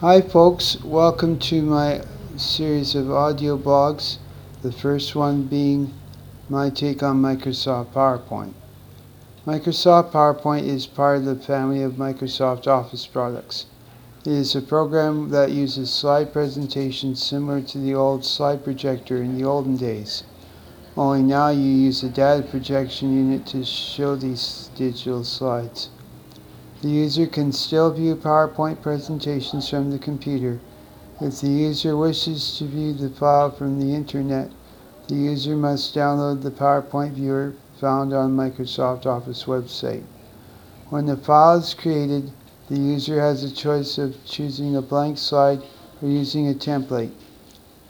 Hi, folks. Welcome to my series of audio blogs. The first one being my take on Microsoft PowerPoint. Microsoft PowerPoint is part of the family of Microsoft Office products. It is a program that uses slide presentations similar to the old slide projector in the olden days. Only now you use a data projection unit to show these digital slides. The user can still view PowerPoint presentations from the computer. If the user wishes to view the file from the internet, the user must download the PowerPoint viewer found on Microsoft Office website. When the file is created, the user has a choice of choosing a blank slide or using a template.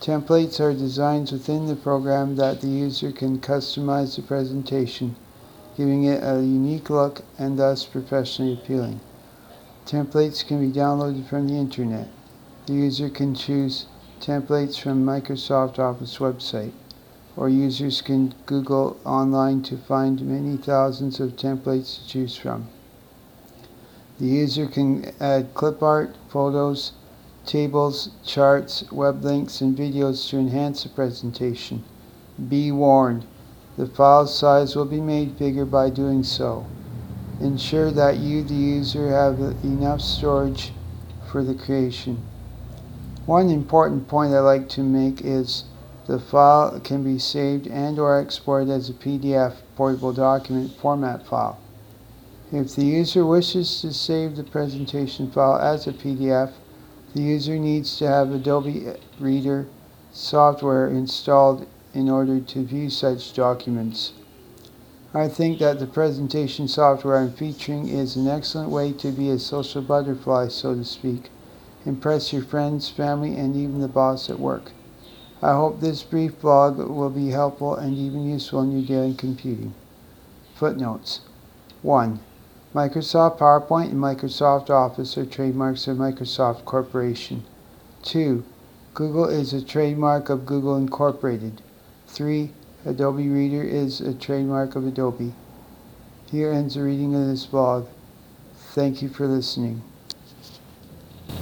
Templates are designs within the program that the user can customize the presentation giving it a unique look and thus professionally appealing. Templates can be downloaded from the internet. The user can choose templates from Microsoft Office website, or users can Google online to find many thousands of templates to choose from. The user can add clip art, photos, tables, charts, web links, and videos to enhance the presentation. Be warned, the file size will be made bigger by doing so. Ensure that you, the user, have enough storage for the creation. One important point I like to make is the file can be saved and or exported as a PDF portable document format file. If the user wishes to save the presentation file as a PDF, the user needs to have Adobe Reader software installed in order to view such documents. I think that the presentation software I'm featuring is an excellent way to be a social butterfly, so to speak. Impress your friends, family, and even the boss at work. I hope this brief blog will be helpful and even useful in your daily computing. Footnotes 1. Microsoft PowerPoint and Microsoft Office are trademarks of Microsoft Corporation. 2. Google is a trademark of Google Incorporated. 3. Adobe Reader is a trademark of Adobe. Here ends the reading of this blog. Thank you for listening.